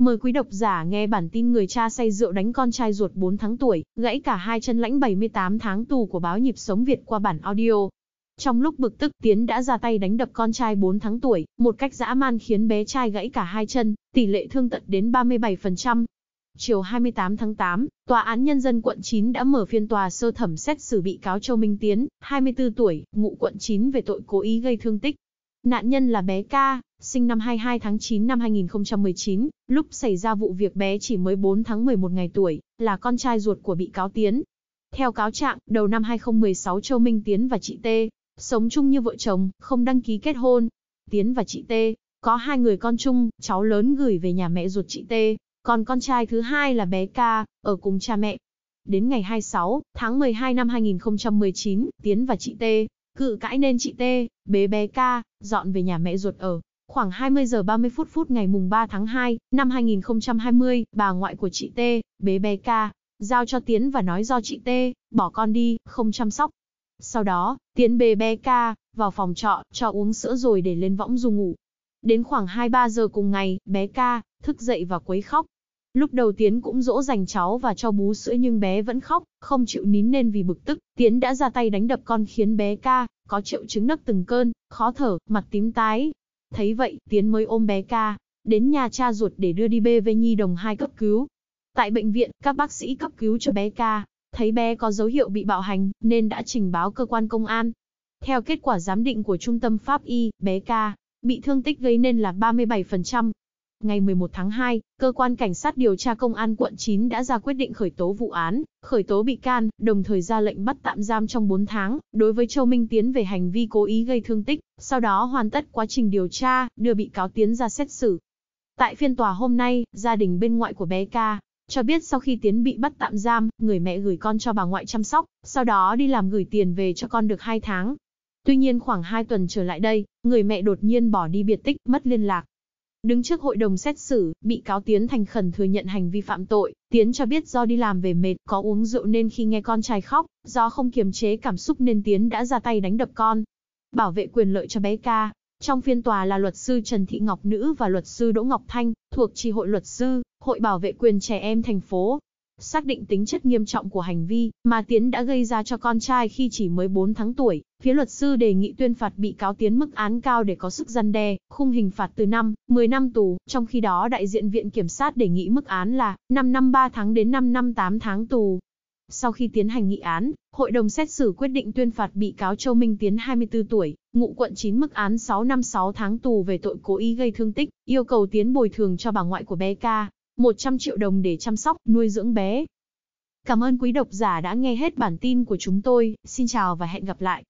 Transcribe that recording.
Mời quý độc giả nghe bản tin người cha say rượu đánh con trai ruột 4 tháng tuổi, gãy cả hai chân lãnh 78 tháng tù của báo Nhịp Sống Việt qua bản audio. Trong lúc bực tức, Tiến đã ra tay đánh đập con trai 4 tháng tuổi, một cách dã man khiến bé trai gãy cả hai chân, tỷ lệ thương tật đến 37%. Chiều 28 tháng 8, Tòa án Nhân dân quận 9 đã mở phiên tòa sơ thẩm xét xử bị cáo Châu Minh Tiến, 24 tuổi, ngụ quận 9 về tội cố ý gây thương tích. Nạn nhân là bé Ca, sinh năm 22 tháng 9 năm 2019, lúc xảy ra vụ việc bé chỉ mới 4 tháng 11 ngày tuổi, là con trai ruột của bị cáo Tiến. Theo cáo trạng, đầu năm 2016 Châu Minh Tiến và chị T sống chung như vợ chồng, không đăng ký kết hôn. Tiến và chị T có hai người con chung, cháu lớn gửi về nhà mẹ ruột chị T, còn con trai thứ hai là bé Ca, ở cùng cha mẹ. Đến ngày 26 tháng 12 năm 2019, Tiến và chị T cự cãi nên chị T, bế bé Ca, dọn về nhà mẹ ruột ở. Khoảng 20 giờ 30 phút phút ngày mùng 3 tháng 2, năm 2020, bà ngoại của chị T, bế bé Ca, giao cho Tiến và nói do chị T, bỏ con đi, không chăm sóc. Sau đó, Tiến bế bé Ca, vào phòng trọ, cho uống sữa rồi để lên võng du ngủ. Đến khoảng 2-3 giờ cùng ngày, bé Ca, thức dậy và quấy khóc. Lúc đầu Tiến cũng dỗ dành cháu và cho bú sữa nhưng bé vẫn khóc, không chịu nín nên vì bực tức, Tiến đã ra tay đánh đập con khiến bé Ca, có triệu chứng nấc từng cơn, khó thở, mặt tím tái, Thấy vậy, Tiến mới ôm bé ca, đến nhà cha ruột để đưa đi BV Nhi đồng 2 cấp cứu. Tại bệnh viện, các bác sĩ cấp cứu cho bé ca, thấy bé có dấu hiệu bị bạo hành, nên đã trình báo cơ quan công an. Theo kết quả giám định của Trung tâm Pháp Y, bé ca bị thương tích gây nên là 37%, Ngày 11 tháng 2, cơ quan cảnh sát điều tra công an quận 9 đã ra quyết định khởi tố vụ án, khởi tố bị can, đồng thời ra lệnh bắt tạm giam trong 4 tháng, đối với Châu Minh Tiến về hành vi cố ý gây thương tích, sau đó hoàn tất quá trình điều tra, đưa bị cáo Tiến ra xét xử. Tại phiên tòa hôm nay, gia đình bên ngoại của bé ca cho biết sau khi Tiến bị bắt tạm giam, người mẹ gửi con cho bà ngoại chăm sóc, sau đó đi làm gửi tiền về cho con được 2 tháng. Tuy nhiên khoảng 2 tuần trở lại đây, người mẹ đột nhiên bỏ đi biệt tích, mất liên lạc. Đứng trước hội đồng xét xử, bị cáo Tiến thành khẩn thừa nhận hành vi phạm tội. Tiến cho biết do đi làm về mệt, có uống rượu nên khi nghe con trai khóc, do không kiềm chế cảm xúc nên Tiến đã ra tay đánh đập con. Bảo vệ quyền lợi cho bé ca. Trong phiên tòa là luật sư Trần Thị Ngọc Nữ và luật sư Đỗ Ngọc Thanh, thuộc tri hội luật sư, Hội Bảo vệ quyền trẻ em thành phố, xác định tính chất nghiêm trọng của hành vi mà Tiến đã gây ra cho con trai khi chỉ mới 4 tháng tuổi. Phía luật sư đề nghị tuyên phạt bị cáo Tiến mức án cao để có sức răn đe, khung hình phạt từ 5, 10 năm tù, trong khi đó đại diện viện kiểm sát đề nghị mức án là 5 năm 3 tháng đến 5 năm 8 tháng tù. Sau khi tiến hành nghị án, hội đồng xét xử quyết định tuyên phạt bị cáo Châu Minh Tiến 24 tuổi, ngụ quận 9 mức án 6 năm 6 tháng tù về tội cố ý gây thương tích, yêu cầu Tiến bồi thường cho bà ngoại của bé ca. 100 triệu đồng để chăm sóc, nuôi dưỡng bé. Cảm ơn quý độc giả đã nghe hết bản tin của chúng tôi, xin chào và hẹn gặp lại.